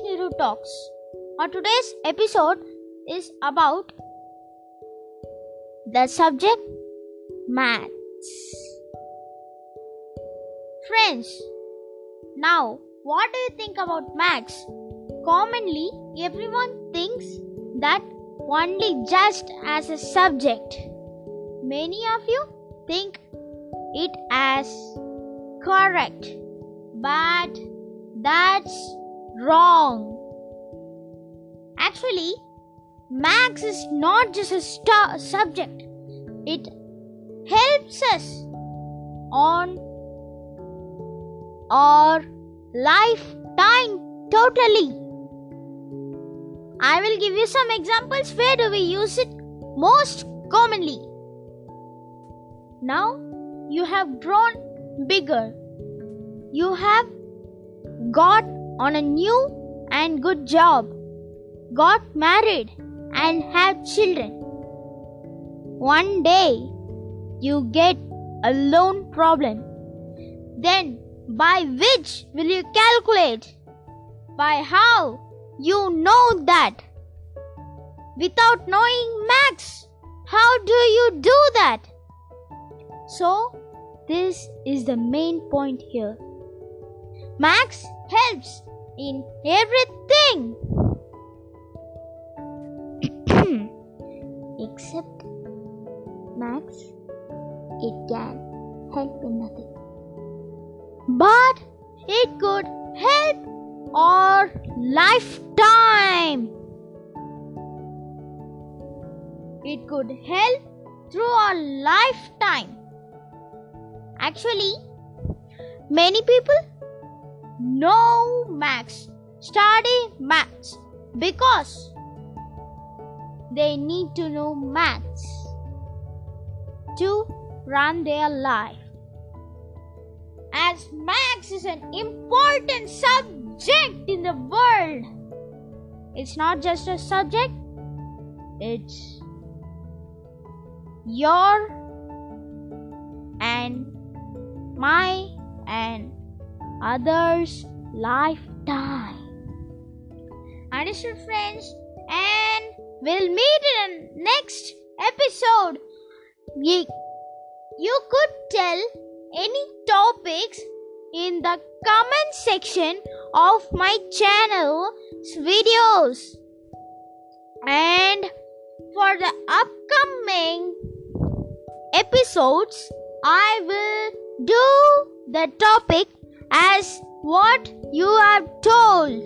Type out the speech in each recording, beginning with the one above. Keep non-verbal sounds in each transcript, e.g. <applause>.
Niru Talks. Our today's episode is about the subject maths. Friends, now what do you think about maths? Commonly, everyone thinks that only just as a subject. Many of you think it as correct, but that's wrong. Actually, maths is not just a stu- subject, it helps us on our lifetime totally. I will give you some examples where do we use it most commonly. Now you have grown bigger. You have got on a new and good job, got married, and have children. One day you get a loan problem. Then, by which will you calculate? By how you know that? Without knowing max, how do you do that? So, this is the main point here. Max helps in everything <clears throat> except Max, it can help in nothing. But it could help our lifetime. It could help through our lifetime. Actually, many people know maths, study maths because they need to know maths to run their life. As maths is an important subject in the world, it's not just a subject, it's your others' lifetime. Understood, friends? And we'll meet in the next episode. You, you could tell any topics in the comment section of my channel's videos. And for the upcoming episodes, I will do the topic as what you have told.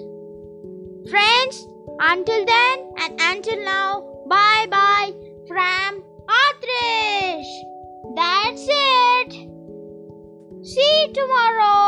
Friends, until then and until now, bye bye from Athrish. That's it. See you tomorrow.